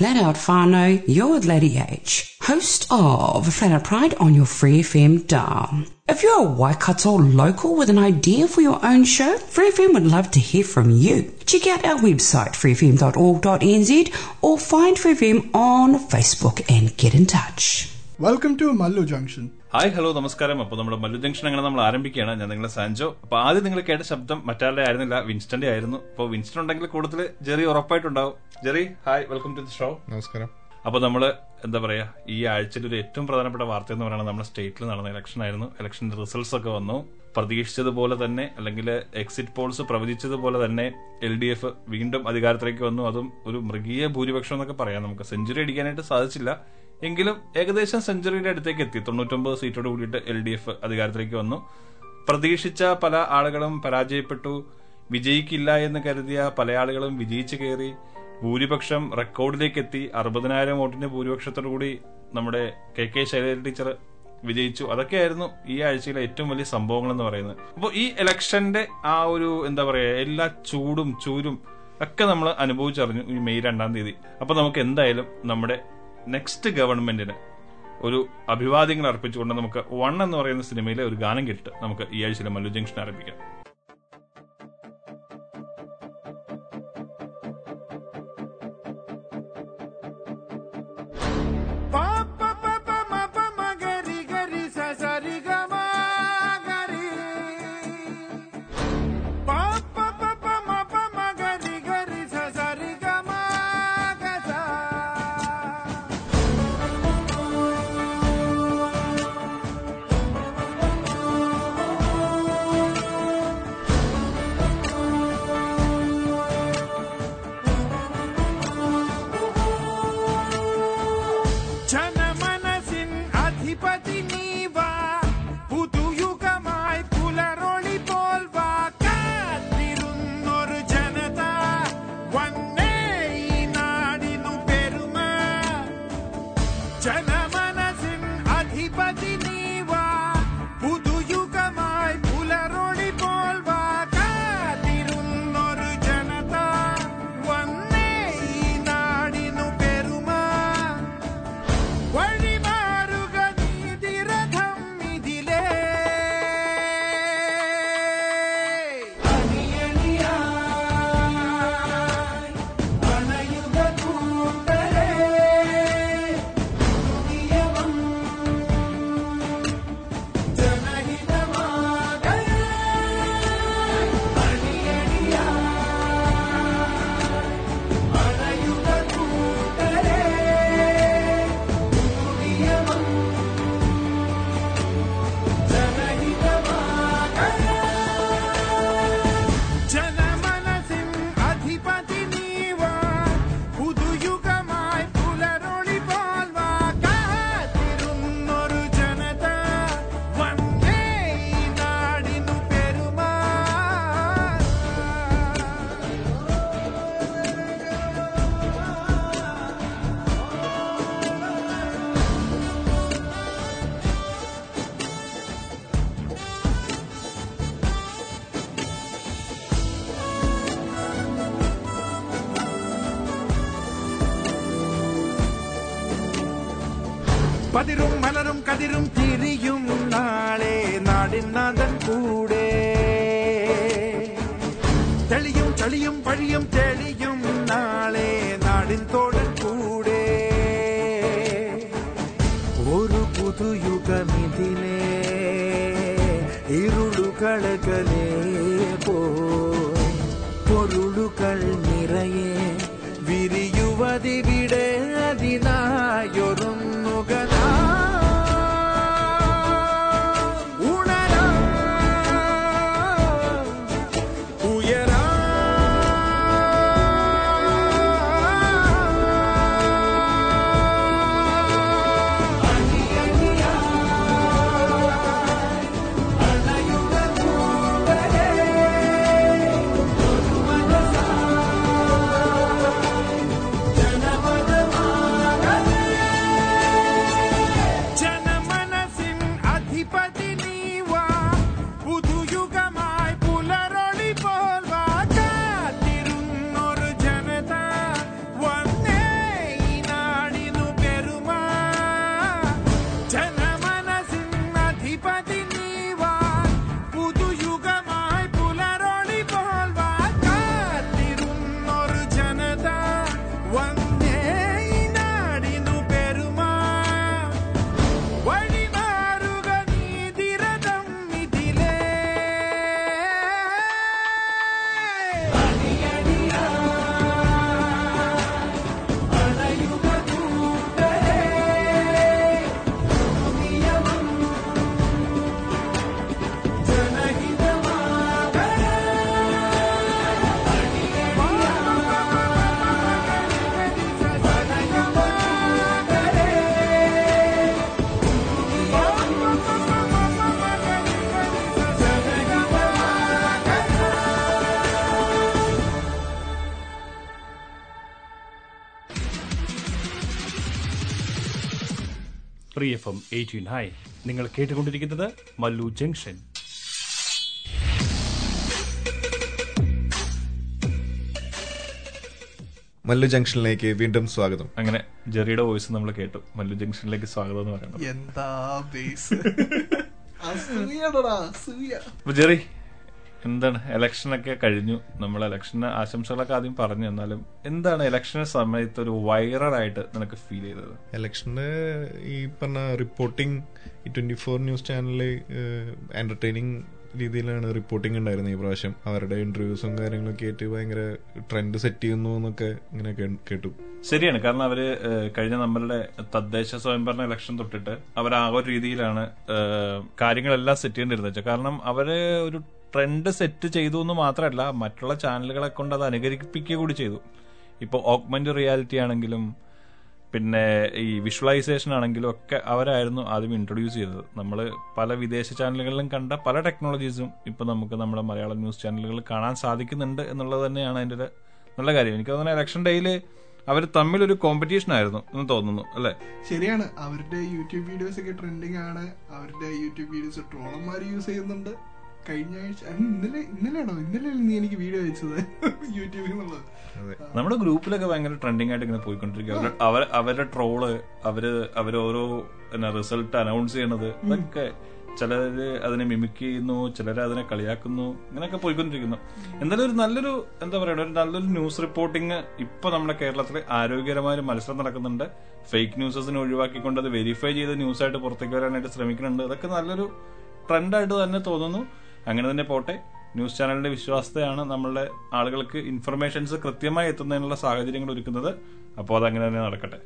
Let out you're Laddie H, host of Flatout Pride on your Free FM dial. If you're a Waikato local with an idea for your own show, Free FM would love to hear from you. Check out our website, freefm.org.nz, or find Free FM on Facebook and get in touch. Welcome to Mallow Junction. Hi hello നമസ്കാരം. അപ്പോൾ നമ്മുടെ Mallu junction അങ്ങനെ നമ്മൾ ആരംഭിക്കുകയാണ്. ഞാൻ നിങ്ങളെ Sancho. അപ്പോൾ ആദ്യം നിങ്ങൾ കേട്ട ശബ്ദം മറ്റാരുടെ ആയിരുന്നില്ല വിൻസ്റ്റന്റെ ആയിരുന്നു. അപ്പോൾ വിൻസ്റ്റൺ ഉണ്ടെങ്കിൽ കൂടുതൽ Jerry ഉറപ്പായിട്ടുണ്ടാവും. Jerry hi welcome to the show. നമസ്കാരം. അപ്പോൾ നമ്മൾ എന്താ പറയാ ഈ ആഴ്ചയിൽ ഒരു ഏറ്റവും പ്രധാനപ്പെട്ട വാർത്ത എന്ന് പറയുന്നത് നമ്മുടെ സ്റ്റേറ്റിൽ നടന്ന ഇലക്ഷൻ ആയിരുന്നു. ഇലക്ഷന്റെ റിസൾട്ട്സ് ഒക്കെ വന്നു. പ്രതീക്ഷിച്ചതുപോലെ തന്നെ അല്ലെങ്കിൽ എക്സിറ്റ് പോൾസ് പ്രവചിച്ചതുപോലെ തന്നെ എൽ ഡി എഫ് വീണ്ടും അധികാരത്തിലേക്ക് വന്നു. അതും ഒരു മൃഗീയ ഭൂരിപക്ഷം എന്നൊക്കെ പറയാം നമുക്ക്. സെഞ്ചുറി അടിക്കാനായിട്ട് സാധിച്ചില്ല. എങ്കിലും ഏകദേശം സെഞ്ചുറിയുടെ അടുത്തേക്ക് എത്തി. തൊണ്ണൂറ്റൊമ്പത് സീറ്റോട് കൂടിയിട്ട് എൽ ഡി എഫ് അധികാരത്തിലേക്ക് വന്നു. പ്രതീക്ഷിച്ച പല ആളുകളും പരാജയപ്പെട്ടു. വിജയിക്കില്ല എന്ന് കരുതിയ പല ആളുകളും വിജയിച്ചു കയറി. ഭൂരിപക്ഷം റെക്കോർഡിലേക്ക് എത്തി. അറുപതിനായിരം വോട്ടിന്റെ ഭൂരിപക്ഷത്തോടു കൂടി നമ്മുടെ കെ കെ ശൈലജ ടീച്ചർ വിജയിച്ചു. അതൊക്കെയായിരുന്നു ഈ ആഴ്ചയിലെ ഏറ്റവും വലിയ സംഭവങ്ങൾ എന്ന് പറയുന്നത്. അപ്പോൾ ഈ ഇലക്ഷന്റെ ആ ഒരു എന്താ പറയാ എല്ലാ ചൂടും ചൂരും ഒക്കെ നമ്മൾ അനുഭവിച്ചറിഞ്ഞു ഈ മെയ് രണ്ടാം തീയതി. അപ്പൊ നമുക്ക് എന്തായാലും നമ്മുടെ നെക്സ്റ്റ് ഗവൺമെന്റിന് ഒരു അഭിവാദ്യങ്ങൾ അർപ്പിച്ചുകൊണ്ട് നമുക്ക് വൺ എന്ന് പറയുന്ന സിനിമയിലെ ഒരു ഗാനം കേട്ടിട്ട് നമുക്ക് ഈ ആഴ്ചയിലെ മല്ലു ജംഗ്ഷൻ ആരംഭിക്കാം. പതിരും മലരും കതിരും തിരിയും free F M eighteen hi നിങ്ങൾ കേട്ടുകൊണ്ടിരിക്കുന്നത് മല്ലു ജംഗ്ഷൻ. മല്ലു ജംഗ്ഷനിലേക്ക് വീണ്ടും സ്വാഗതം. അങ്ങനെ ജെറിയുടെ വോയിസ് നമ്മൾ കേട്ടു. മല്ലു ജംഗ്ഷനിലേക്ക് സ്വാഗതം എന്ന് പറയുന്നത്. എന്താ ബേസ് ജെറി എന്താണ് ഇലക്ഷനൊക്കെ കഴിഞ്ഞു. നമ്മൾ ഇലക്ഷന് ആശംസകളൊക്കെ ആദ്യം പറഞ്ഞു. എന്നാലും എന്താണ് ഇലക്ഷന് സമയത്ത് ഒരു വൈറലായിട്ട് നിനക്ക് ഫീൽ ചെയ്തത്? ഇലക്ഷന് ഈ പറഞ്ഞ റിപ്പോർട്ടിംഗ് ഈ ട്വന്റി ഫോർ ന്യൂസ് ചാനലിൽ എന്റർടൈനിങ് രീതിയിലാണ് റിപ്പോർട്ടിംഗ് ഉണ്ടായിരുന്നത് ഈ പ്രാവശ്യം. അവരുടെ ഇന്റർവ്യൂസും കാര്യങ്ങളൊക്കെ ആയിട്ട് ഭയങ്കര ട്രെൻഡ് സെറ്റ് ചെയ്യുന്നു എന്നൊക്കെ ഇങ്ങനെ കേട്ടു. ശരിയാണ്. കാരണം അവർ കഴിഞ്ഞ നമ്മളുടെ തദ്ദേശ സ്വയംഭരണ ഇലക്ഷൻ തൊട്ടിട്ട് അവർ ആ ഒരു രീതിയിലാണ് കാര്യങ്ങളെല്ലാം സെറ്റ് ചെയ്യേണ്ടിരുന്നത് കാരണം അവർ ഒരു ട്രെൻഡ് സെറ്റ് ചെയ്തു എന്ന് മാത്രമല്ല മറ്റുള്ള ചാനലുകളെ കൊണ്ട് അത് അനുകരിപ്പിക്കുക കൂടി ചെയ്തു. ഇപ്പോൾ ഓഗ്മെന്റ് റിയാലിറ്റി ആണെങ്കിലും പിന്നെ ഈ വിഷ്വലൈസേഷൻ ആണെങ്കിലും ഒക്കെ അവരായിരുന്നു ആദ്യം ഇൻട്രൊഡ്യൂസ് ചെയ്തത്. നമ്മൾ പല വിദേശ ചാനലുകളിലും കണ്ട പല ടെക്നോളജീസും ഇപ്പോൾ നമുക്ക് നമ്മുടെ മലയാളം ന്യൂസ് ചാനലുകളിൽ കാണാൻ സാധിക്കുന്നുണ്ട് എന്നുള്ളത് തന്നെയാണ് അതിന്റെ ഒരു നല്ല കാര്യം. എനിക്ക് തോന്നുന്നു ഇലക്ഷൻ ഡേയിൽ അവർ ഒരു കോമ്പറ്റീഷൻ ആയിരുന്നു എന്ന് തോന്നുന്നു അല്ലേ? ശരിയാണ്. അവരുടെ യൂട്യൂബ് വീഡിയോസ് ഒക്കെ ട്രെൻഡിങ് ആണ്. അവരുടെ യൂട്യൂബ് വീഡിയോസ് ട്രോളന്മാർ യൂസ് ചെയ്യുന്നുണ്ട്. കഴിഞ്ഞ ആഴ്ച ഇന്നലെ ഇന്നലെയാണോ? ഇന്നലെ നീ എനിക്ക് വീഡിയോ അയച്ചത്? യൂട്യൂബിൽ നിന്നുള്ളത് നമ്മുടെ ഗ്രൂപ്പിലൊക്കെ ഭയങ്കര ട്രെൻഡിങ് ആയിട്ട് ഇങ്ങനെ പോയിക്കൊണ്ടിരിക്കുക. അവരുടെ അവർ അവരുടെ ട്രോൾ അവർ അവരോരോ എന്നാ റിസൾട്ട് അനൗൺസ് ചെയ്യണത് ഇതൊക്കെ ചിലര് അതിനെ മിമിക് ചെയ്യുന്നു ചിലര് അതിനെ കളിയാക്കുന്നു ഇങ്ങനെയൊക്കെ പോയിക്കൊണ്ടിരിക്കുന്നു. എന്തായാലും ഒരു നല്ലൊരു എന്താ പറയുക ഒരു നല്ലൊരു ന്യൂസ് റിപ്പോർട്ടിങ് ഇപ്പൊ നമ്മുടെ കേരളത്തിൽ ആരോഗ്യകരമായ ഒരു മത്സരം നടക്കുന്നുണ്ട്. ഫേക്ക് ന്യൂസസിനെ ഒഴിവാക്കിക്കൊണ്ട് അത് വെരിഫൈ ചെയ്ത് ന്യൂസായിട്ട് പുറത്തേക്ക് വരാനായിട്ട് ശ്രമിക്കുന്നുണ്ട്. അതൊക്കെ നല്ലൊരു ട്രെൻഡായിട്ട് തന്നെ തോന്നുന്നു. അങ്ങനെ തന്നെ പോട്ടെ. ന്യൂസ് ചാനലിന്റെ വിശ്വാസത്തെയാണ് നമ്മളുടെ ആളുകൾക്ക് ഇൻഫർമേഷൻസ് കൃത്യമായി എത്തുന്നതിനുള്ള സാഹചര്യങ്ങൾ ഒരുക്കുന്നത്. അപ്പോൾ അത് അങ്ങനെ തന്നെ നടക്കട്ടെ.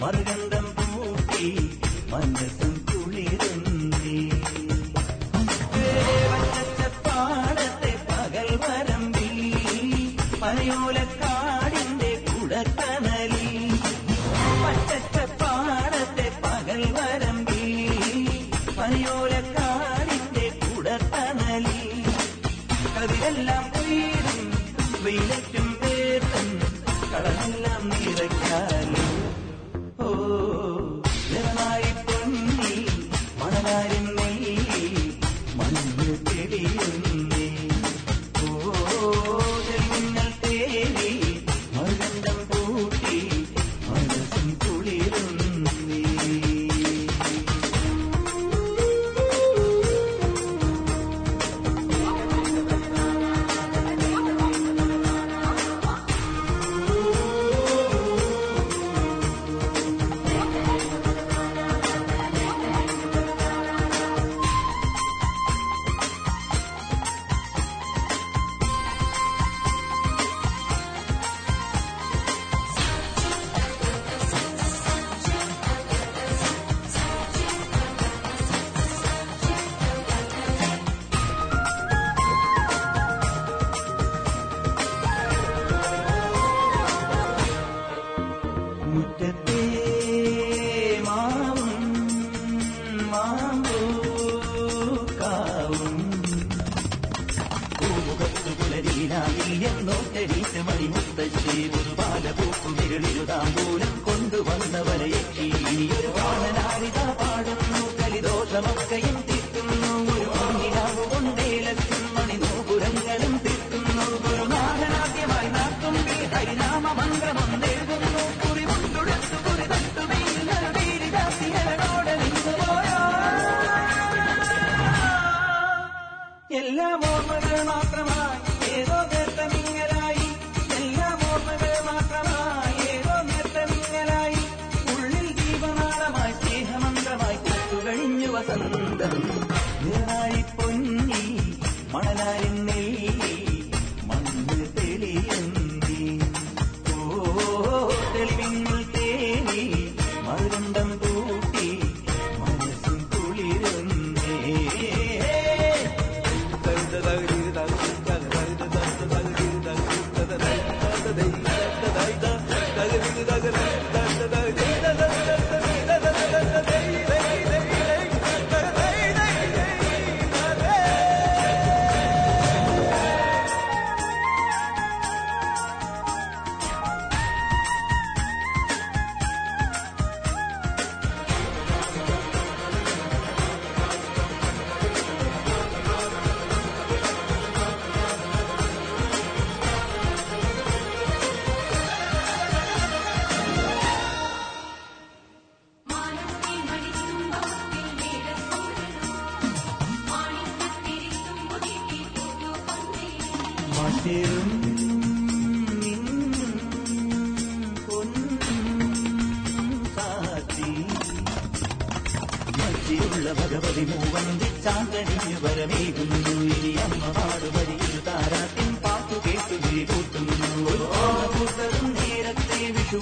மருக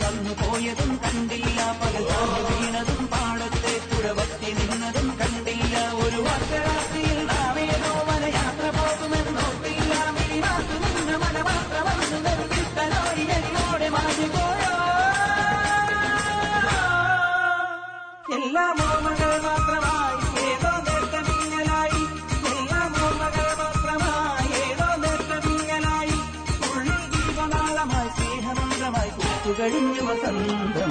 വന്നു പോയതും കണ്ടില്ല പകൽ. കൂത്തുകഴിഞ്ഞു വസന്തം.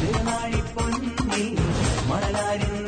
തിരുനാഴി പൊന്നി മണലാരിൻ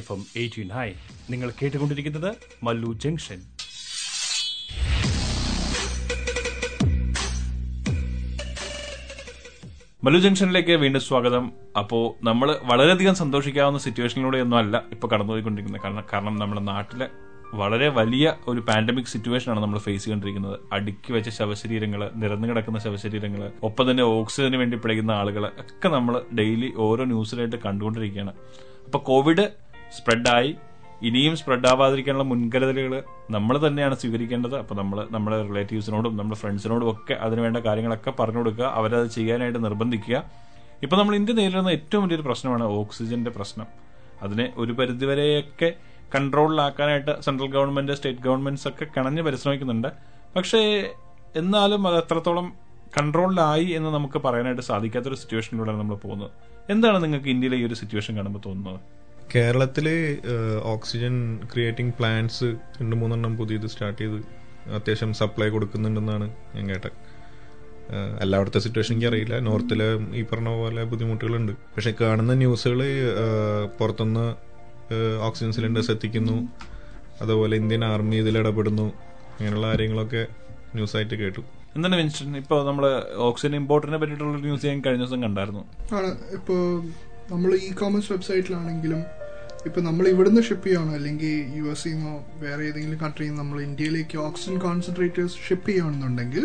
എഫ് എം എയ്റ്റീൻ നിങ്ങൾ കേട്ടുകൊണ്ടിരിക്കുന്നത് മല്ലു ജംഗ്ഷൻ. മല്ലു ജംഗ്ഷനിലേക്ക് വീണ്ടും സ്വാഗതം. അപ്പോൾ നമ്മൾ വളരെയധികം സന്തോഷിക്കാവുന്ന സിറ്റുവേഷനിലൂടെ ഒന്നും അല്ല ഇപ്പൊ കടന്നുപോയിക്കൊണ്ടിരിക്കുന്നത്. കാരണം കാരണം നമ്മുടെ നാട്ടിലെ വളരെ വലിയ ഒരു പാൻഡമിക് സിറ്റുവേഷൻ ആണ് നമ്മൾ ഫേസ് ചെയ്തുകൊണ്ടിരിക്കുന്നത്. അടുക്കി വെച്ച ശവശരീരങ്ങൾ നിരന്നു കിടക്കുന്ന ശവശരീരങ്ങൾ ഒപ്പം തന്നെ ഓക്സിജന് വേണ്ടി പിഴയുന്ന ആളുകൾ ഒക്കെ നമ്മൾ ഡെയിലി ഓരോ ന്യൂസിലായിട്ട് കണ്ടുകൊണ്ടിരിക്കുകയാണ്. അപ്പൊ കോവിഡ് സ്പ്രെഡായി ഇനിയും സ്പ്രെഡ് ആവാതിരിക്കാനുള്ള മുൻകരുതലുകൾ നമ്മൾ തന്നെയാണ് സ്വീകരിക്കേണ്ടത്. അപ്പോൾ നമ്മൾ നമ്മുടെ റിലേറ്റീവ്സിനോടും നമ്മുടെ ഫ്രണ്ട്സിനോടും ഒക്കെ അതിനുവേണ്ട കാര്യങ്ങളൊക്കെ പറഞ്ഞു കൊടുക്കുക. അവരത് ചെയ്യാനായിട്ട് നിർബന്ധിക്കുക. ഇപ്പൊ നമ്മൾ ഇന്ത്യ നേരിടുന്ന ഏറ്റവും വലിയൊരു പ്രശ്നമാണ് ഓക്സിജന്റെ പ്രശ്നം. അതിനെ ഒരു പരിധിവരെയൊക്കെ കൺട്രോളിലാക്കാനായിട്ട് സെൻട്രൽ ഗവൺമെന്റ് സ്റ്റേറ്റ് ഗവൺമെന്റ്സ് ഒക്കെ കിണഞ്ഞ് പരിശ്രമിക്കുന്നുണ്ട്. പക്ഷേ എന്നാലും അത് എത്രത്തോളം കൺട്രോളിലായി എന്ന് നമുക്ക് പറയാനായിട്ട് സാധിക്കാത്തൊരു സിറ്റുവേഷനിലൂടെയാണ് നമ്മൾ പോകുന്നത്. എന്താണ് നിങ്ങൾക്ക് ഇന്ത്യയിലെ ഈ ഒരു സിറ്റുവേഷൻ കാണുമ്പോൾ തോന്നുന്നത്? കേരളത്തിൽ ഓക്സിജൻ ക്രിയേറ്റിംഗ് പ്ലാന്റ്സ് രണ്ട് മൂന്നെണ്ണം പുതിയത് സ്റ്റാർട്ട് ചെയ്ത് അത്യാവശ്യം സപ്ലൈ കൊടുക്കുന്നുണ്ടെന്നാണ് ഞാൻ കേട്ടത്. എല്ലായിടത്തെ സിറ്റുവേഷൻ എനിക്ക് അറിയില്ല നോർത്തിൽ ഈ പറഞ്ഞ പോലെ ബുദ്ധിമുട്ടുകളുണ്ട്. പക്ഷെ കാണുന്ന ന്യൂസുകൾ പുറത്തുനിന്ന് ഓക്സിജൻ സിലിണ്ടേഴ്സ് എത്തിക്കുന്നു. അതുപോലെ ഇന്ത്യൻ ആർമി ഇതിൽ ഇടപെടുന്നു. അങ്ങനെയുള്ള കാര്യങ്ങളൊക്കെ ന്യൂസായിട്ട് കേട്ടു. എന്താണ് വിൻസ്റ്റൺ ഇപ്പോൾ നമ്മൾ ഓക്സിജൻ ഇമ്പോർട്ടിനെ പറ്റിയിട്ടുള്ള ന്യൂസ് ഞാൻ കഴിഞ്ഞ ദിവസം കണ്ടായിരുന്നു. ആണ്. ഇപ്പോൾ നമ്മൾ ഇ കോമേഴ്സ് വെബ്സൈറ്റിലാണെങ്കിലും ഇപ്പൊ നമ്മൾ ഇവിടുന്ന് ഷിപ്പ് ചെയ്യണോ? അല്ലെങ്കിൽ യു എസ് നിന്നോ വേറെ ഏതെങ്കിലും കൺട്രിയിൽ നിന്ന് നമ്മൾ ഇന്ത്യയിലേക്ക് ഓക്സിജൻ കോൺസെൻട്രേറ്റേഴ്സ് ഷിപ്പ് ചെയ്യണമെന്നുണ്ടെങ്കിൽ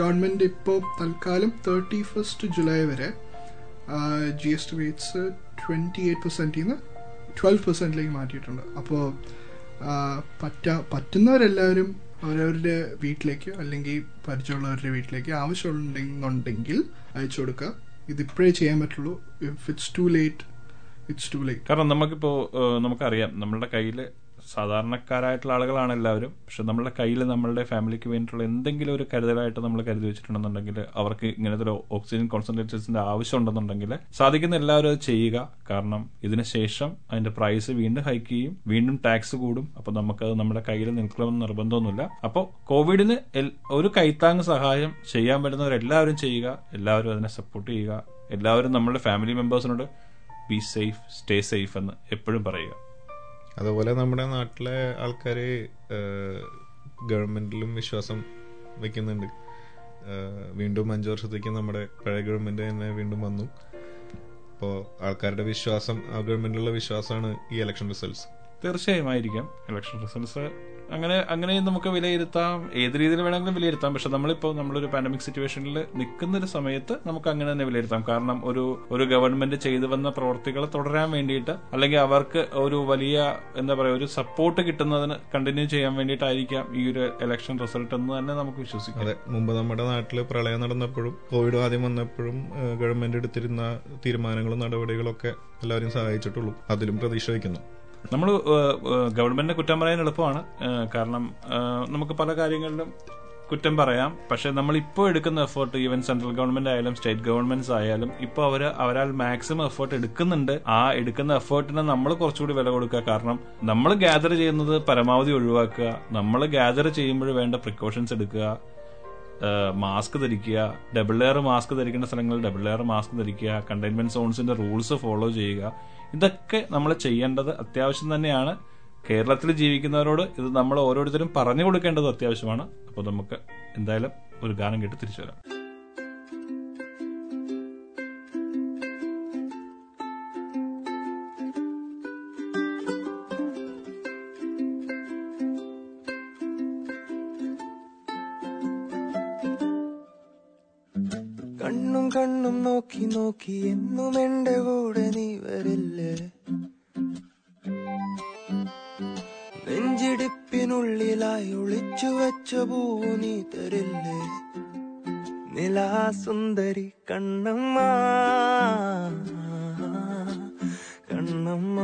ഗവൺമെന്റ് ഇപ്പോൾ തൽക്കാലം തേർട്ടി ഫസ്റ്റ് ജൂലൈ വരെ G S T rates twenty eight പെർസെന്റിൽ നിന്ന് ട്വൽവ് പെർസെന്റിലേക്ക് മാറ്റിയിട്ടുണ്ട്. അപ്പോൾ പറ്റ പറ്റുന്നവരെല്ലാവരും അവരവരുടെ വീട്ടിലേക്ക് അല്ലെങ്കിൽ പരിചയമുള്ളവരുടെ വീട്ടിലേക്ക് ആവശ്യമുണ്ടെന്നുണ്ടെങ്കിൽ അയച്ചു കൊടുക്കുക. ഇതിപ്പോഴേ ചെയ്യാൻ പറ്റുള്ളൂ. If it's too late it's too late കാരണം നമുക്കിപ്പോ ഏഹ്, നമുക്കറിയാം നമ്മളുടെ കയ്യിൽ സാധാരണക്കാരായിട്ടുള്ള ആളുകളാണ് എല്ലാവരും പക്ഷെ നമ്മളുടെ കയ്യിൽ നമ്മളുടെ ഫാമിലിക്ക് വേണ്ടിയിട്ടുള്ള എന്തെങ്കിലും ഒരു കരുതലായിട്ട് നമ്മൾ കരുതി വെച്ചിട്ടുണ്ടെന്നുണ്ടെങ്കിൽ അവർക്ക് ഇങ്ങനത്തെ ഒരു ഓക്സിജൻ കോൺസെൻട്രേറ്റേഴ്സിന്റെ ആവശ്യം ഉണ്ടെന്നുണ്ടെങ്കിൽ സാധിക്കുന്ന എല്ലാവരും അത് ചെയ്യുക. കാരണം ഇതിനുശേഷം അതിന്റെ പ്രൈസ് വീണ്ടും ഹൈക്ക് ചെയ്യും വീണ്ടും ടാക്സ് കൂടും. അപ്പൊ നമുക്കത് നമ്മുടെ കയ്യിൽ നിൽക്കണമെന്ന് നിർബന്ധമൊന്നുമില്ല. അപ്പോൾ കോവിഡിന് ഒരു കൈത്താങ് സഹായം ചെയ്യാൻ പറ്റുന്നവരെല്ലാവരും ചെയ്യുക. എല്ലാവരും അതിനെ സപ്പോർട്ട് ചെയ്യുക. എല്ലാവരും നമ്മുടെ ഫാമിലി മെമ്പേഴ്സിനോട് ബി സേഫ് സ്റ്റേ സേഫ് എന്ന് എപ്പോഴും പറയുക. അതുപോലെ നമ്മുടെ നാട്ടിലെ ആൾക്കാര് ഗവൺമെന്റിലും വിശ്വാസം വെക്കുന്നുണ്ട്. വീണ്ടും അഞ്ചു വർഷത്തേക്ക് നമ്മുടെ പഴയ ഗവൺമെന്റ് തന്നെ വീണ്ടും വന്നു. അപ്പോൾ ആൾക്കാരുടെ വിശ്വാസം ആ ഗവൺമെന്റിലുള്ള വിശ്വാസമാണ് ഈ ഇലക്ഷൻ റിസൾട്ട്സ് തീർച്ചയായും ആയിരിക്കാം. ഇലക്ഷൻ റിസൾട്ട്സ് അങ്ങനെ അങ്ങനെയും നമുക്ക് വിലയിരുത്താം. ഏത് രീതിയിൽ വേണമെങ്കിലും വിലയിരുത്താം. പക്ഷെ നമ്മളിപ്പോൾ നമ്മളൊരു പാൻഡമിക് സിറ്റുവേഷനിൽ നിൽക്കുന്ന ഒരു സമയത്ത് നമുക്ക് അങ്ങനെ തന്നെ വിലയിരുത്താം. കാരണം ഒരു ഒരു ഗവൺമെന്റ് ചെയ്തു വന്ന പ്രവർത്തികൾ തുടരാൻ വേണ്ടിയിട്ട് അല്ലെങ്കിൽ അവർക്ക് ഒരു വലിയ എന്താ പറയുക ഒരു സപ്പോർട്ട് കിട്ടുന്നതിന് കണ്ടിന്യൂ ചെയ്യാൻ വേണ്ടിയിട്ടായിരിക്കാം ഈ ഒരു ഇലക്ഷൻ റിസൾട്ട് എന്ന് തന്നെ നമുക്ക് വിശ്വസിക്കാം. മുമ്പ് നമ്മുടെ നാട്ടിൽ പ്രളയം നടന്നപ്പോഴും കോവിഡ് ആദ്യം വന്നപ്പോഴും ഗവൺമെന്റ് എടുത്തിരുന്ന തീരുമാനങ്ങളും നടപടികളൊക്കെ എല്ലാവരും സഹായിച്ചിട്ടുള്ളൂ. അതിലും പ്രതീക്ഷ വയ്ക്കുന്നു. നമ്മൾ ഗവൺമെന്റിനെ കുറ്റം പറയാൻ എളുപ്പമാണ്. കാരണം നമുക്ക് പല കാര്യങ്ങളിലും കുറ്റം പറയാം. പക്ഷെ നമ്മൾ ഇപ്പോൾ എടുക്കുന്ന എഫേർട്ട് ഈവൻ സെൻട്രൽ ഗവൺമെന്റ് ആയാലും സ്റ്റേറ്റ് ഗവൺമെന്റ്സ് ആയാലും ഇപ്പോൾ അവർ അവരാൽ മാക്സിമം എഫേർട്ട് എടുക്കുന്നുണ്ട്. ആ എടുക്കുന്ന എഫേർട്ടിന് നമ്മൾ കുറച്ചുകൂടി വില കൊടുക്കുക. കാരണം നമ്മൾ ഗ്യാദർ ചെയ്യുന്നത് പരമാവധി ഒഴിവാക്കുക. നമ്മൾ ഗ്യാദർ ചെയ്യുമ്പോൾ വേണ്ട പ്രിക്കോഷൻസ് എടുക്കുക. മാസ്ക് ധരിക്കുക. ഡബിൾ ലെയർ മാസ്ക് ധരിക്കേണ്ട സ്ഥലങ്ങളിൽ ഡബിൾ ലെയർ മാസ്ക് ധരിക്കുക. കണ്ടെയ്ൻമെന്റ് സോൺസിന്റെ റൂൾസ് ഫോളോ ചെയ്യുക. ഇതൊക്കെ നമ്മൾ ചെയ്യേണ്ടത് അത്യാവശ്യം തന്നെയാണ്. കേരളത്തിൽ ജീവിക്കുന്നവരോട് ഇത് നമ്മൾ ഓരോരുത്തരും പറഞ്ഞു കൊടുക്കേണ്ടത് അത്യാവശ്യമാണ്. അപ്പോൾ നമുക്ക് എന്തായാലും ഒരു ഗാനം കേട്ട് തിരിച്ചു വരാം. നോക്കി എന്നും എന്റെ കൂടെ നീ വരില്ലേ? നെഞ്ചിടിപ്പിനുള്ളിലായി ഒളിച്ചു വെച്ച പൂ നീ തരില്ലേ? നിലാസുന്ദരി കണ്ണമ്മ കണ്ണമ്മ.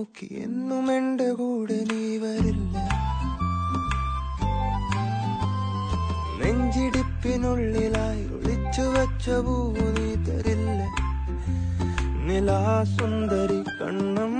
നോക്കി എന്നും എന്റെ കൂടെ നീ വരില്ല. നെഞ്ചിടിപ്പിനുള്ളിലായി ഒളിച്ചു വെച്ച പൂവ് നീ തരില്ല. നിലാസുന്ദരി Kannamma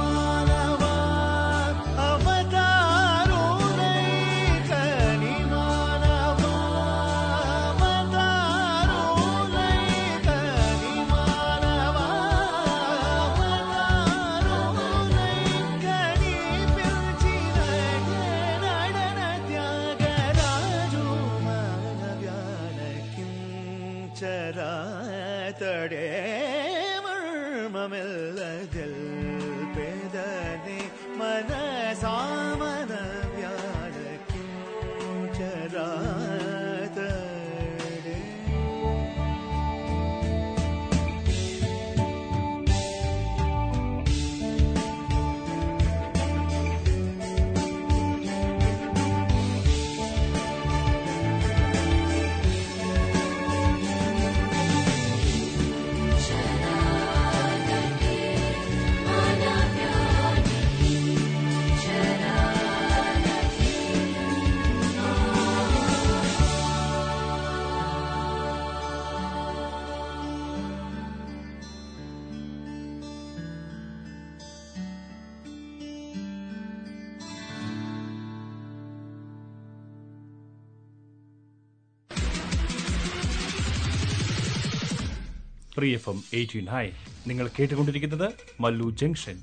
free F M eighteen hi നിങ്ങൾ കേട്ടുകൊണ്ടിരിക്കുന്നത് Mallu junction.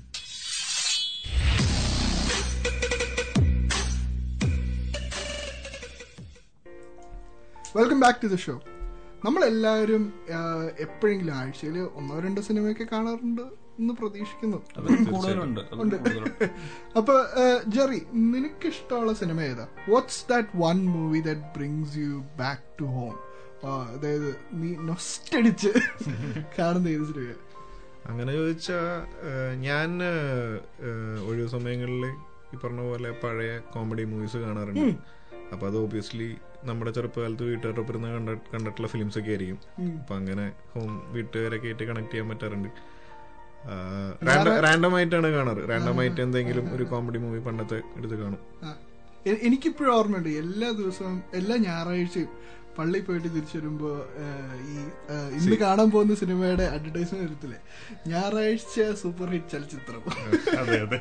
Welcome back to the show നമ്മളെല്ലാവരും എപ്പോഴെങ്കിലും ആഴ്ചയിൽ ഒന്നോ രണ്ടോ സിനിമയൊക്കെ കാണാറുണ്ട് എന്ന് പ്രതീക്ഷിക്കുന്നു. ഉണ്ട്. അപ്പൊ ജെറി നിനക്ക് ഇഷ്ടമുള്ള സിനിമ ഏതാ? What's that one movie that brings you back to home അതായത് നീ നൊസ്റ്റടിച്ച് കാണുന്ന ഏത് സിനിമ അങ്ങനെ ചോദിച്ചാ ഞാൻ ഒഴിവ് സമയങ്ങളിൽ ഈ പറഞ്ഞ പോലെ പഴയ കോമഡി മൂവീസ് കാണാറുണ്ട്. അപ്പൊ അത് ഓബിയസ്ലി നമ്മുടെ ചെറുപ്പകാലത്ത് വീട്ടുകാരുടെ ഒപ്പം ഇരുന്ന് കണ്ട കണ്ടിട്ടുള്ള ഫിലിംസ് ഒക്കെ ആയിരിക്കും. അപ്പൊ അങ്ങനെ ഹോം വീട്ടുകാരൊക്കെ ആയിട്ട് കണക്ട് ചെയ്യാൻ പറ്റാറുണ്ട്. റാൻഡം ആയിട്ടാണ് കാണാറ്. റാൻഡം ആയിട്ട് എന്തെങ്കിലും ഒരു കോമഡി മൂവി പണ്ടത്തെ എടുത്ത് കാണും. എനിക്കിപ്പോഴും ഓർമ്മയുണ്ട് എല്ലാ ദിവസവും എല്ലാ ഞായറാഴ്ചയും പള്ളിയിൽ പോയിട്ട് തിരിച്ചു വരുമ്പോ ഈ ഇന്ന് കാണാൻ പോകുന്ന സിനിമയുടെ അഡ്വർടൈസ്മെന്റ് എടുത്തില്ലേ ഞായറാഴ്ച സൂപ്പർ ഹിറ്റ് ചലച്ചിത്രം. അതെ അതെ.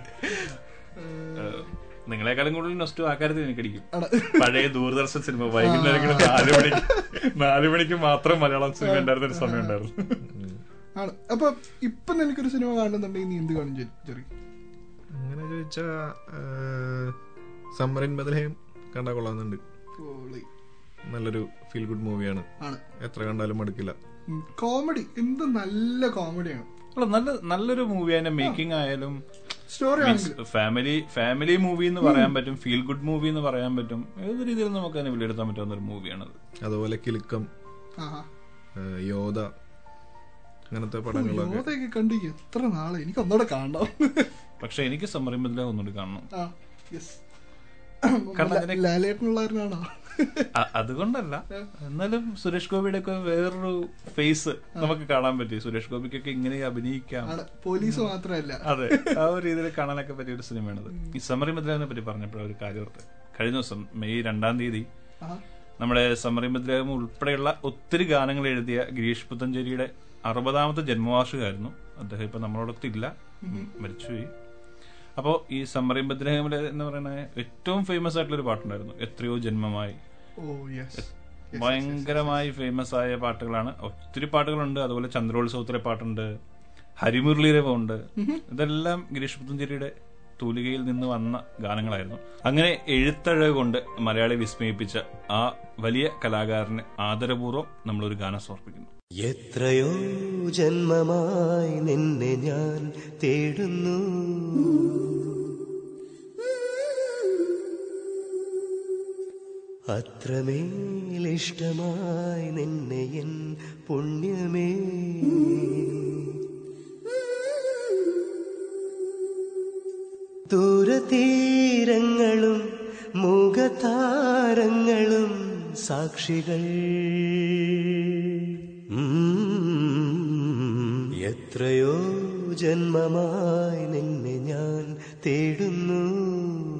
നിങ്ങളെക്കാളും കൂടുതൽ നൊസ്റ്റു ആ കാര്യത്തിൽ എനിക്കടിക്കും. പഴയ ദൂരദർശൻ സിനിമ വൈകുന്നേരം നാല് മണിക്ക് നാല് മണിക്ക് മാത്രം മലയാളം സിനിമ ഉണ്ടായിരുന്ന ഒരു സമയം ഉണ്ടായിരുന്നു. ആണ്. അപ്പൊ ഇപ്പൊ നിനക്കൊരു സിനിമ കാണുന്നുണ്ടെങ്കിൽ നീ എന്ത് കാണും അങ്ങനെ ചോദിച്ചാ സമ്മറിൻ ബദലഹേം കണ്ടാ കൊള്ളാന്നുണ്ട്. നല്ലൊരു ഫീൽ ഗുഡ് മൂവിയാണ് ആണ്. എത്ര കണ്ടാലും മടുക്കില്ല. കോമഡി എന്ത് നല്ല കോമഡിയാണ് നല്ല നല്ലൊരു മൂവി അതിന്റെ മേക്കിംഗ് ആയാലും സ്റ്റോറി ഫാമിലി ഫാമിലി മൂവി എന്ന് പറയാൻ പറ്റും ഫീൽ ഗുഡ് മൂവി എന്ന് പറയാൻ പറ്റും ഏത് രീതിയിൽ നമുക്ക് അതിനെ വിലയിരുത്താൻ പറ്റുന്ന ഒരു മൂവിയാണത് അതുപോലെ കിലുക്കം യോദ യോധ അങ്ങനത്തെ പടങ്ങളൊക്കെ. കണ്ട് എത്ര നാളെ? എനിക്ക് ഒന്നുകൂടെ കാണണം. പക്ഷെ എനിക്ക് സമ്മറിയുമ്പോൾ ഒന്നുകൂടി കാണണം. ആ യെസ് കാരണം അതുകൊണ്ടല്ല. എന്നാലും സുരേഷ് ഗോപിയുടെ ഒക്കെ വേറൊരു ഫേസ് നമുക്ക് കാണാൻ പറ്റി. സുരേഷ് ഗോപിക്കൊക്കെ ഇങ്ങനെ അഭിനയിക്കാം. പോലീസ് മാത്രമല്ല. അതെ ആ ഒരു രീതിയിൽ കാണാനൊക്കെ പറ്റിയ ഒരു സിനിമയാണത് ഈ സമറി മദ്രാവിനെ പറ്റി പറഞ്ഞപ്പോൾ ഒരു കാര്യം ഓർത്ത്. കഴിഞ്ഞ ദിവസം മെയ് രണ്ടാം തീയതി നമ്മുടെ സമറി മദ്രാമം ഉൾപ്പെടെയുള്ള ഒത്തിരി ഗാനങ്ങൾ എഴുതിയ ഗിരീഷ് പുത്തഞ്ചേരിയുടെ അറുപതാമത്തെ ജന്മവാർഷികമായിരുന്നു. അദ്ദേഹം ഇപ്പൊ നമ്മളോടൊത്ത് ഇല്ല മരിച്ചുപോയി. അപ്പോൾ ഈ സമറിയും ബദ്രഹമിലെ എന്ന് പറയുന്ന ഏറ്റവും ഫേമസ് ആയിട്ടുള്ള ഒരു പാട്ടുണ്ടായിരുന്നു. എത്രയോ ജന്മമായി. ഭയങ്കരമായി ഫേമസ് ആയ പാട്ടുകളാണ്. ഒത്തിരി പാട്ടുകളുണ്ട്. അതുപോലെ ചന്ദ്രോത്സവത്തിലെ പാട്ടുണ്ട്. ഹരിമുരളിയുടെ ഉണ്ട് ഇതെല്ലാം ഗിരീഷ് പുത്തഞ്ചേരിയുടെ തൂലികയിൽ നിന്ന് വന്ന ഗാനങ്ങളായിരുന്നു. അങ്ങനെ എഴുത്തഴ കൊണ്ട് മലയാളി വിസ്മയിപ്പിച്ച ആ വലിയ കലാകാരന് ആദരപൂർവം നമ്മളൊരു ഗാനം സമർപ്പിക്കുന്നു. എത്രയോ ജന്മമായി നിന്നെ ഞാൻ തേടുന്നു. അത്രമേലിഷ്ടമായി നിന്നെ എൻ പുണ്യമേ. ദൂരതീരങ്ങളും മുഖതാരങ്ങളും സാക്ഷികൾ. എത്രയോ ജന്മമായി നിന്നെ ഞാൻ തേടുന്നു.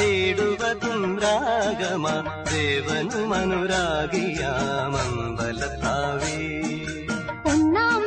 തേടുവതും ദേവനു ദേവനും അനുരാഗിയാമമ്പലത്താവേ ഒന്നാം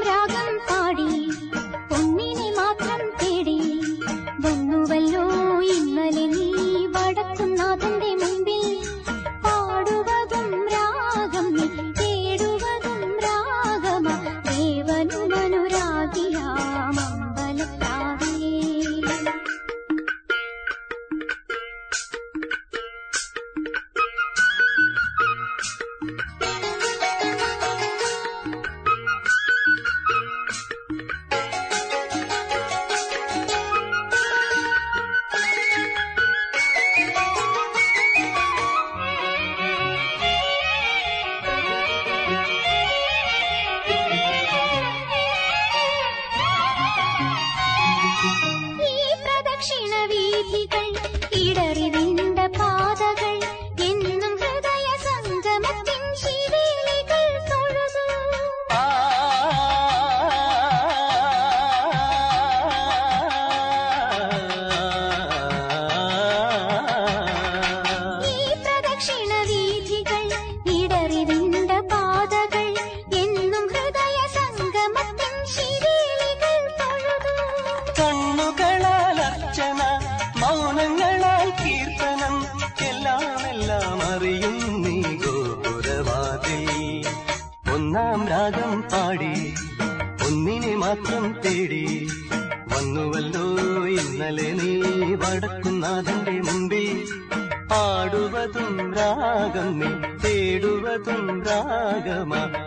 രാഗമാ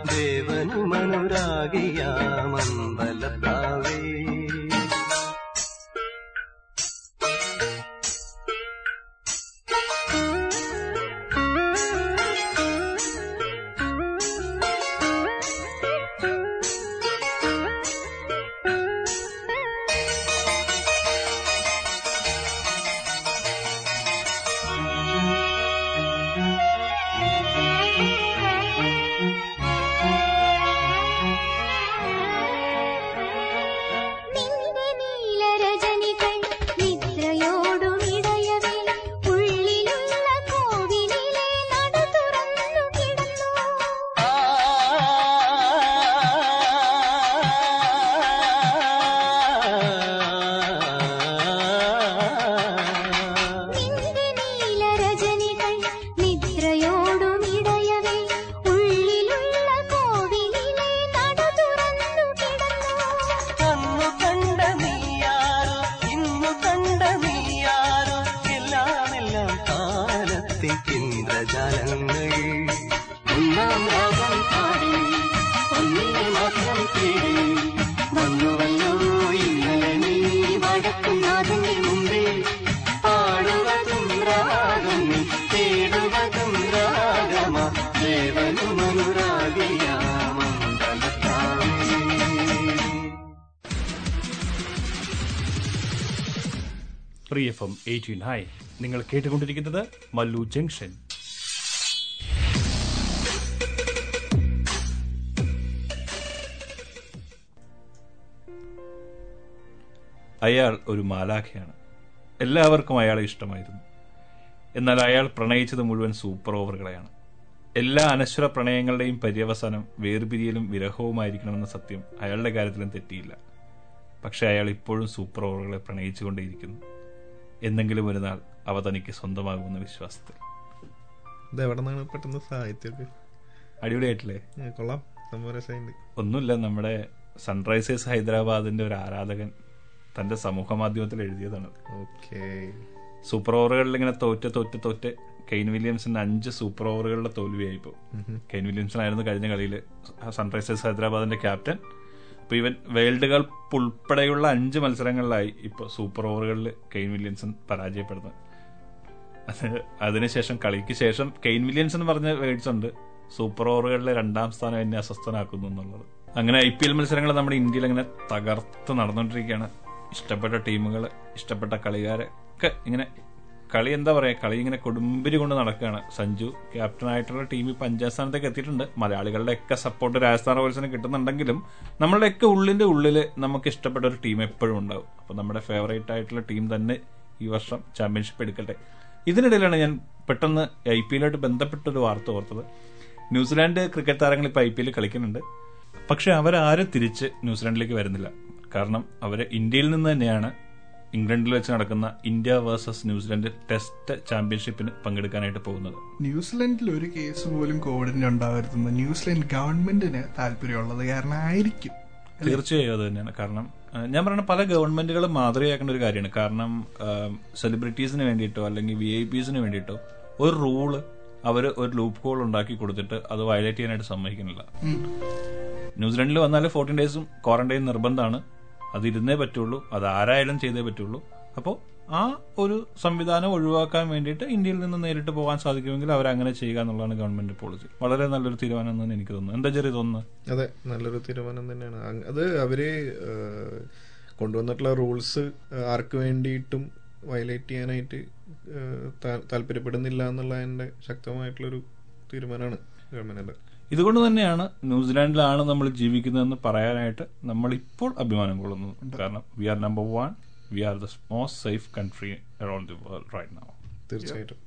കേട്ടുകൊണ്ടിരിക്കുന്നത് മല്ലു ജംഗ്ഷൻ. അയാൾ ഒരു മാലാഖയാണ്. എല്ലാവർക്കും അയാളെ ഇഷ്ടമായിരുന്നു. എന്നാൽ അയാൾ പ്രണയിച്ചത് മുഴുവൻ സൂപ്പർ ഓവറുകളെയാണ്. എല്ലാ അനശ്വര പ്രണയങ്ങളുടെയും പര്യവസാനം വേർപിരിയലും വിരഹവുമായിരിക്കണമെന്ന സത്യം അയാളുടെ കാര്യത്തിലും തെറ്റിയില്ല. പക്ഷെ അയാൾ ഇപ്പോഴും സൂപ്പർ ഓവറുകളെ പ്രണയിച്ചുകൊണ്ടേയിരിക്കുന്നു. എന്തെങ്കിലും ഒരു നാൾ അവ തനിക്ക് സ്വന്തമാകുമെന്ന വിശ്വാസത്തിൽ. പെട്ടെന്ന് സാഹിത്യമൊക്കെ അടിപൊളിയായിട്ടില്ലേ? കൊള്ളാം. ഒന്നുമില്ല നമ്മുടെ സൺറൈസേഴ്സ് ഹൈദരാബാദിന്റെ ഒരു ആരാധകൻ തന്റെ സമൂഹ മാധ്യമത്തിൽ എഴുതിയതാണ്. ഓക്കേ. സൂപ്പർ ഓവറുകളിൽ ഇങ്ങനെ തോറ്റ തോറ്റ തോറ്റ് കെയ്ൻ വില്യംസിന്റെ അഞ്ച് സൂപ്പർ ഓവറുകളുടെ തോൽവിയായി ഇപ്പോൾ കെയ്ൻ വില്യംസൺ ആയിരുന്നു കഴിഞ്ഞ കളിയിൽ സൺറൈസേഴ്സ് ഹൈദരാബാദിന്റെ ക്യാപ്റ്റൻ. അപ്പൊ ഇവൻ വേൾഡ് കപ്പ് ഉൾപ്പെടെയുള്ള അഞ്ച് മത്സരങ്ങളിലായി ഇപ്പോൾ സൂപ്പർ ഓവറുകളിൽ കെയ്ൻ വില്യംസൺ പരാജയപ്പെടുന്നത്. അത് അതിനുശേഷം കളിക്ക് ശേഷം കെയിൻ വില്യംസ് എന്ന് പറഞ്ഞ വേർഡ്സ് ഉണ്ട്. സൂപ്പർ ഓവറുകളിലെ രണ്ടാം സ്ഥാനം എന്നെ അസ്വസ്ഥനാക്കുന്നു എന്നുള്ളത്. അങ്ങനെ ഐ പി എൽ മത്സരങ്ങൾ നമ്മുടെ ഇന്ത്യയിൽ അങ്ങനെ തകർത്ത് നടന്നുകൊണ്ടിരിക്കുകയാണ്. ഇഷ്ടപ്പെട്ട ടീമുകൾ ഇഷ്ടപ്പെട്ട കളിക്കാരൊക്കെ ഇങ്ങനെ കളി എന്താ പറയാ കളി ഇങ്ങനെ കൊടുമ്പിരി കൊണ്ട് നടക്കുകയാണ്. സഞ്ജു ക്യാപ്റ്റനായിട്ടുള്ള ടീം ഇപ്പൊ അഞ്ചാം സ്ഥാനത്തേക്ക് എത്തിയിട്ടുണ്ട്. മലയാളികളുടെ ഒക്കെ സപ്പോർട്ട് രാജസ്ഥാൻ റോയൽസിന് കിട്ടുന്നുണ്ടെങ്കിലും നമ്മളുടെയൊക്കെ ഉള്ളിന്റെ ഉള്ളിൽ നമുക്ക് ഇഷ്ടപ്പെട്ട ഒരു ടീം എപ്പോഴും ഉണ്ടാവും. അപ്പൊ നമ്മുടെ ഫേവറേറ്റ് ആയിട്ടുള്ള ടീം തന്നെ ഈ വർഷം ചാമ്പ്യൻഷിപ്പ് എടുക്കട്ടെ. ഇതിനിടയിലാണ് ഞാൻ പെട്ടെന്ന് ഐ പി എല്ലുമായിട്ട് ബന്ധപ്പെട്ട ഒരു വാർത്ത ഓർത്തത്. ന്യൂസിലാൻഡ് ക്രിക്കറ്റ് താരങ്ങൾ ഇപ്പോൾ ഐ പി എല്ലിൽ കളിക്കുന്നുണ്ട്. പക്ഷെ അവരാരും തിരിച്ച് ന്യൂസിലാൻഡിലേക്ക് വരുന്നില്ല. കാരണം അവർ ഇന്ത്യയിൽ നിന്ന് തന്നെയാണ് ഇംഗ്ലണ്ടിൽ വെച്ച് നടക്കുന്ന India versus New Zealand test ചാമ്പ്യൻഷിപ്പിന് പങ്കെടുക്കാനായിട്ട് പോകുന്നത്. ന്യൂസിലൻഡിൽ ഒരു കേസ് പോലും കോവിഡിന് ഉണ്ടാവരുതെന്ന് ന്യൂസിലൻഡ് ഗവൺമെന്റിന് താല്പര്യമുള്ളത് കാരണം ആയിരിക്കും തീർച്ചയായും അത് തന്നെയാണ്. കാരണം ഞാൻ പറയുന്ന പല ഗവൺമെന്റുകളും മാതൃകയാക്കേണ്ട ഒരു കാര്യമാണ്. കാരണം സെലിബ്രിറ്റീസിന് വേണ്ടിയിട്ടോ അല്ലെങ്കിൽ വി ഐ പിസിന് വേണ്ടിയിട്ടോ ഒരു റൂൾ അവർ ഒരു ലൂപ്പ് ഹോൾ ഉണ്ടാക്കി കൊടുത്തിട്ട് അത് വയലേറ്റ് ചെയ്യാനായിട്ട് സമ്മതിക്കുന്നില്ല. ന്യൂസിലൻഡിൽ വന്നാൽ ഫോർട്ടീൻ ഡേയ്സും ക്വാറന്റൈൻ നിർബന്ധമാണ്. അത് ഇരുന്നേ പറ്റുള്ളൂ. അത് ആരായാലും ചെയ്തേ പറ്റുള്ളൂ. അപ്പോൾ ആ ഒരു സംവിധാനം ഒഴിവാക്കാൻ വേണ്ടിയിട്ട് ഇന്ത്യയിൽ നിന്ന് നേരിട്ട് പോകാൻ സാധിക്കുമെങ്കിൽ അവർ അങ്ങനെ ചെയ്യുക എന്നുള്ളതാണ് ഗവൺമെന്റ് പോളിസി വളരെ നല്ലൊരു തീരുമാനം തന്നെ എനിക്ക് തോന്നുന്നു എന്താ ചെറിയ തോന്നുന്നത്? അതെ നല്ലൊരു തീരുമാനം തന്നെയാണ്. അത് അവർ കൊണ്ടുവന്നിട്ടുള്ള റൂൾസ് ആർക്ക് വേണ്ടിയിട്ടും വയലേറ്റ് ചെയ്യാനായിട്ട് താല്പര്യപ്പെടുന്നില്ല എന്നുള്ള എന്റെ എന്നുള്ളതിന്റെ ശക്തമായിട്ടുള്ളൊരു തീരുമാനമാണ് ഗവൺമെന്റിന്റെ ഇതുകൊണ്ട് തന്നെയാണ് ന്യൂസിലാൻഡിലാണ് നമ്മൾ ജീവിക്കുന്നതെന്ന് പറയാനായിട്ട് നമ്മൾ ഇപ്പോൾ അഭിമാനം കൊള്ളുന്നത്. കാരണം we are number one we are the most safe country around the world right now തീർച്ചയായിട്ടും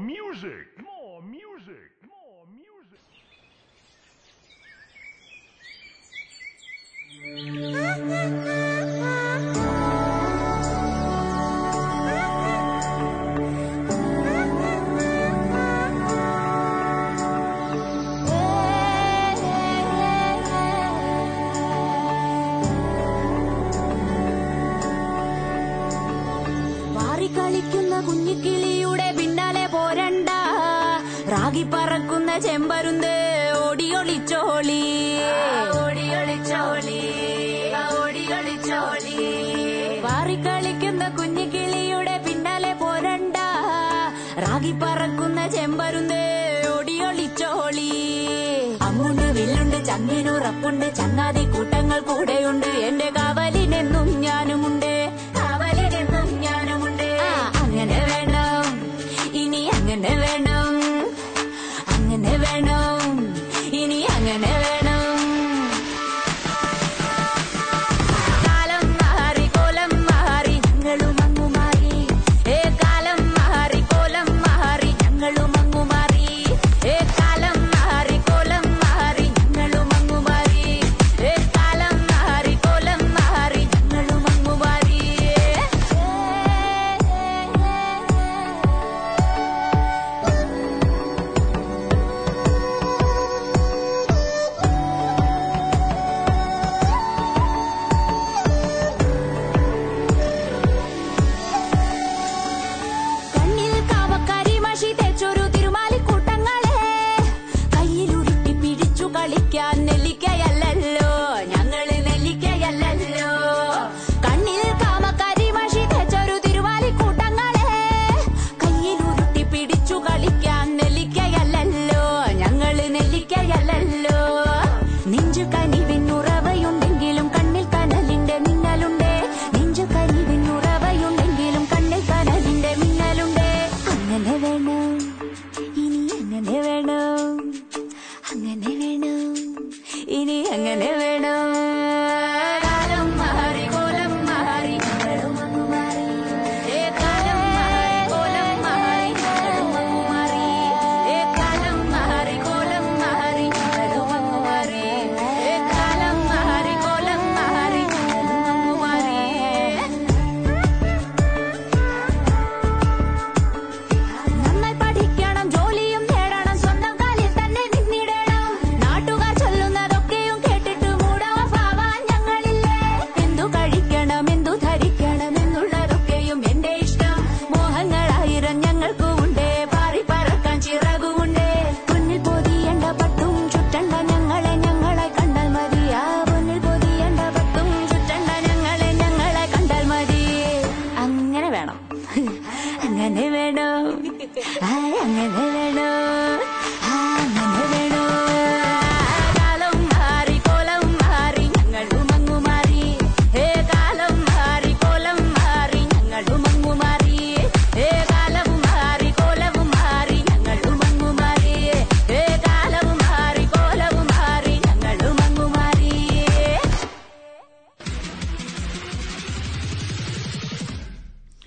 music! More music! More music! ഓടി പറക്കുന്ന ചെമ്പരുന്ത് ഓടി ഒളിച്ചോളി ഓടി ഒളിച്ചോളി ഓടി ഒളിച്ചോളി പാറിക്കളിക്കുന്ന കുഞ്ഞിക്കിളിയുടെ പിന്നാലെ പോരണ്ട. റാഗി പറക്കുന്ന ചെമ്പരുന്ത് ഓടി ഒളിച്ചോളി അമ്മുണ്ട് വില്ലുണ്ട് ചങ്ങിനുറപ്പുണ്ട് ചങ്ങാതി കൂട്ടങ്ങൾ കൂടെയുണ്ട്. എന്റെ കാവലിനെന്നും ഞാനുമുണ്ട്. Nelly que ella le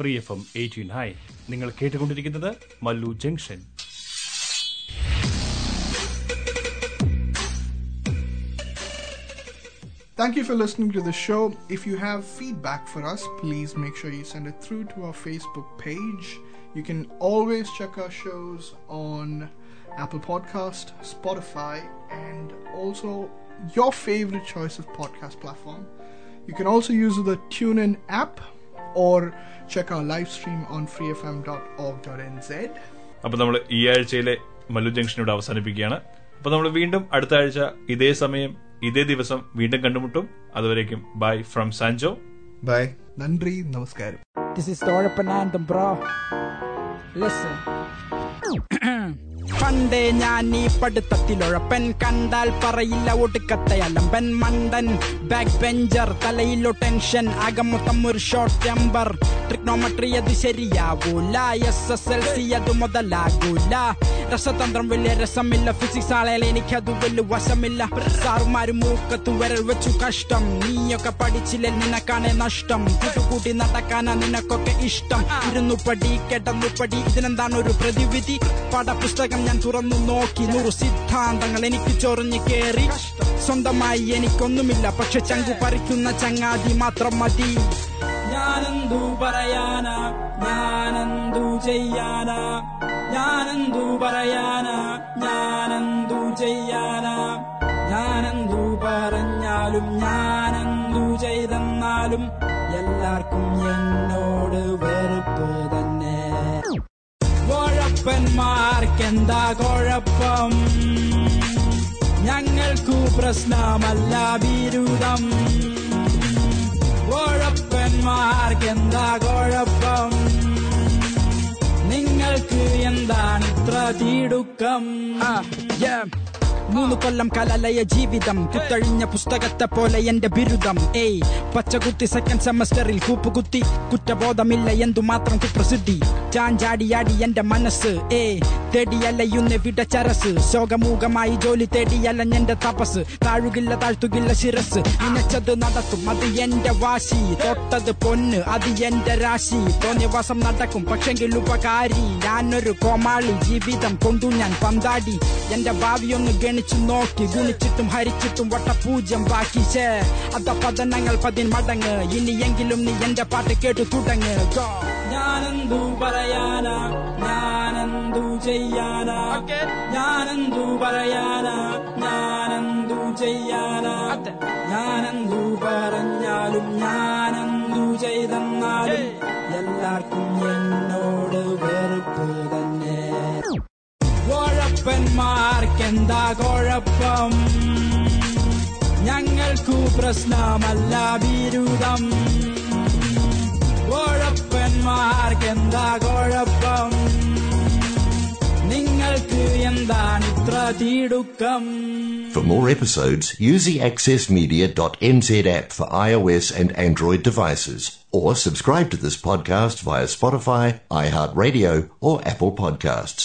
Free F M eighteen hi നിങ്ങൾ കേട്ടുകൊണ്ടിരിക്കുന്നത് Mallu junction Thank you for listening to the show. If you have feedback for us, please make sure you send it through to our Facebook page. You can always check our shows on Apple Podcast, Spotify, and also your favorite choice of podcast platform. You can also use the TuneIn app or check our live stream on freefm.org.nz. അപ്പോൾ നമ്മൾ ഈ ആഴ്ചയിലെ Mallu junction ഇവിടെ അവസാനിപ്പിക്കുകയാണ് അപ്പോൾ നമ്മൾ വീണ്ടും അടുത്ത ആഴ്ച ഇതേ സമയം ഇതേ ദിവസം വീണ്ടും കണ്ടുമുട്ടും അതുവരേക്കും ബൈ ഫ്രം സാൻജോ ബൈ നന്ദി നമസ്കാരം This is the Orapan anthem, bro. Listen. പണ്ടേ ഞാൻ ഈ പഠിത്തത്തിലുഴപ്പൻ. കണ്ടാൽ പറയില്ല ഒടുക്കത്തെ അലമ്പൻ മണ്ടൻ. ബാക്ക് ബെഞ്ചർ തലയിലോ ടെൻഷൻ അകമൊത്തം ഒരു ഷോർട്ട് ടെമ്പർ ട്രിഗ്നോമെട്രി അത് ശരിയാവൂല. എസ് എസ് എൽ സി അത് മുതലാകൂല. രസതന്ത്രം വലിയ രസമില്ല. ഫിസിക്സ് ആളെ എനിക്കത് വലിയ വശമില്ല. സാറുമാരും മൂക്കത്ത് വരൽ വെച്ചു കഷ്ടം. നീയൊക്കെ പഠിച്ചില്ല നിനക്കാണെ നഷ്ടം. കൂട്ടുകൂട്ടി നടക്കാനാ നിനക്കൊക്കെ ഇഷ്ടം. ഇരുന്നു പടി കേട്ടു പടി ഇതിനെന്താണ് ഒരു പ്രതിവിധി? പാഠപുസ്തകം ഞാൻ തുറന്നു നോക്കി നൂറ് സിദ്ധാന്തങ്ങൾ എനിക്ക് ചൊറിഞ്ഞു കേറി. സ്വന്തമായി എനിക്കൊന്നുമില്ല പക്ഷെ ചങ്കു പറിക്കുന്ന ചങ്ങാതി മാത്രം മതി. ഞാനെന്തു പറയാനാ? ഞാനെന്തു ചെയ്യാനാ? ഞാനെന്തു പറയാനാ? ഞാനെന്തു ചെയ്യാനാ? ഞാനെന്തു പറഞ്ഞാലും ഞാനെന്തു ചെയ്തെന്നാലും എല്ലാവർക്കും കുഴപ്പന്മാർക്കെന്താ കുഴപ്പം? ഞങ്ങൾക്കു പ്രശ്നമല്ല ബിരുദം. കുഴപ്പന്മാർക്കെന്താ കുഴപ്പം? നിങ്ങൾക്ക് എന്താണ് ഇത്ര തിടുക്കം? മൂന്ന് കൊല്ലം കലലയ ജീവിതം. കുത്തഴിഞ്ഞ പുസ്തകത്തെ പോലെ എന്റെ ബിരുദം. ഏയ് പച്ചകുത്തി സെക്കൻഡ് സെമസ്റ്ററിൽ കൂപ്പുകുത്തി. കുറ്റബോധമില്ല എന്തുമാത്രം കുപ്രസിദ്ധി. ചാഞ്ചാടിയാടി എന്റെ മനസ്സ്. ഏ തേടിയലയുന്ന വിട ചരസ്. ശോകമൂകമായി ജോലി തേടിയലഞ്ഞെന്റെ തപസ്. താഴുകില്ല താഴ്ത്തുകില്ല ശിരസ്. അനച്ചത് നടത്തും അത് എന്റെ വാശി. തൊട്ടത് പൊന്ന് അത് എന്റെ രാശി. തോന്നിയവാസം നടക്കും പക്ഷെങ്കിൽ ഉപകാരി. ഞാനൊരു കോമാളി ജീവിതം കൊണ്ടു ഞാൻ പന്താടി. എന്റെ ഭാവിയൊന്ന് ഗണിച്ചു നോക്കി ഗുണിച്ചിട്ടും ഹരിച്ചിട്ടും വട്ടപൂജ്യം ബാക്കി അത പതനങ്ങൾ പതിൻ മടങ്ങ്. ഇനിയെങ്കിലും നീ എന്റെ പാട്ട് കേട്ടു തുടങ്ങ്. ഞാനെന്തു പറയാനാ? ഞാനെന്തു ചെയ്യാനാ? ഞാനെന്തു പറയാനാ? ഞാനെന്തു ചെയ്യാനാ? ഞാനെന്തു പറഞ്ഞാലും ഞാനെന്തു ചെയ്തെന്നാലും എല്ലാവർക്കും കുഴപ്പന്മാർക്കെന്താ കുഴപ്പം ഞങ്ങൾക്കു പ്രശ്നമല്ല ബിരുദം കുഴപ്പന്മാർക്കെന്താ കുഴപ്പം നിങ്ങൾക്ക് എന്താണ് ഇത്ര തിടുക്കം For more episodes, use the accessmedia.nz app for iOS and Android devices, or subscribe to this podcast via Spotify, iHeartRadio, or Apple Podcasts.